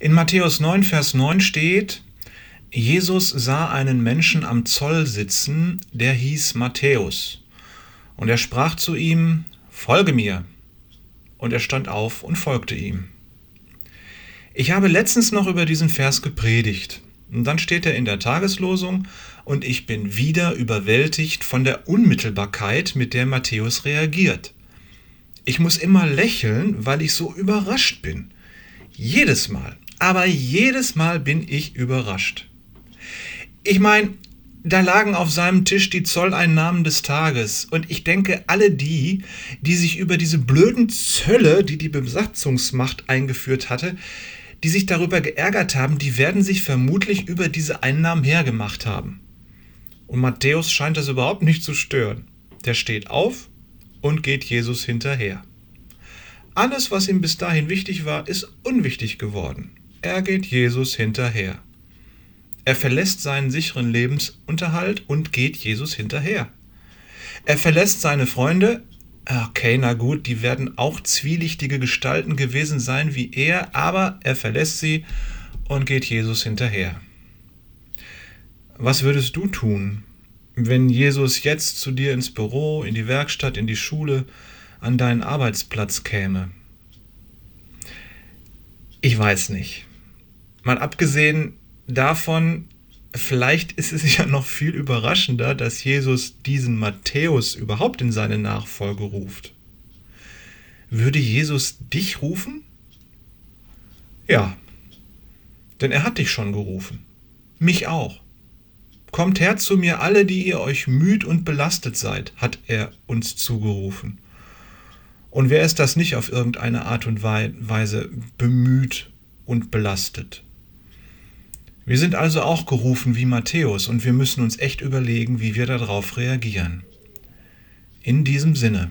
In Matthäus 9, Vers 9 steht, Jesus sah einen Menschen am Zoll sitzen, der hieß Matthäus. Und er sprach zu ihm, Folge mir. Und er stand auf und folgte ihm. Ich habe letztens noch über diesen Vers gepredigt. Und dann steht er in der Tageslosung und ich bin wieder überwältigt von der Unmittelbarkeit, mit der Matthäus reagiert. Ich muss immer lächeln, weil ich so überrascht bin. Jedes Mal, aber jedes Mal bin ich überrascht. Ich meine, da lagen auf seinem Tisch die Zolleinnahmen des Tages und ich denke, alle die, die sich über diese blöden Zölle, die die Besatzungsmacht eingeführt hatte, die sich darüber geärgert haben, die werden sich vermutlich über diese Einnahmen hergemacht haben. Und Matthäus scheint das überhaupt nicht zu stören. Der steht auf und geht Jesus hinterher. Alles, was ihm bis dahin wichtig war, ist unwichtig geworden. Er geht Jesus hinterher. Er verlässt seinen sicheren Lebensunterhalt und geht Jesus hinterher. Er verlässt seine Freunde, Okay, na gut, die werden auch zwielichtige Gestalten gewesen sein wie er, aber er verlässt sie und geht Jesus hinterher. Was würdest du tun, wenn Jesus jetzt zu dir ins Büro, in die Werkstatt, in die Schule, an deinen Arbeitsplatz käme? Ich weiß nicht. Mal abgesehen davon, Vielleicht ist es ja noch viel überraschender, dass Jesus diesen Matthäus überhaupt in seine Nachfolge ruft. Würde Jesus dich rufen? Ja, denn er hat dich schon gerufen. Mich auch. Kommt her zu mir alle, die ihr euch müd und belastet seid, hat er uns zugerufen. Und wer ist das nicht auf irgendeine Art und Weise bemüht und belastet? Wir sind also auch gerufen wie Matthäus und wir müssen uns echt überlegen, wie wir darauf reagieren. In diesem Sinne.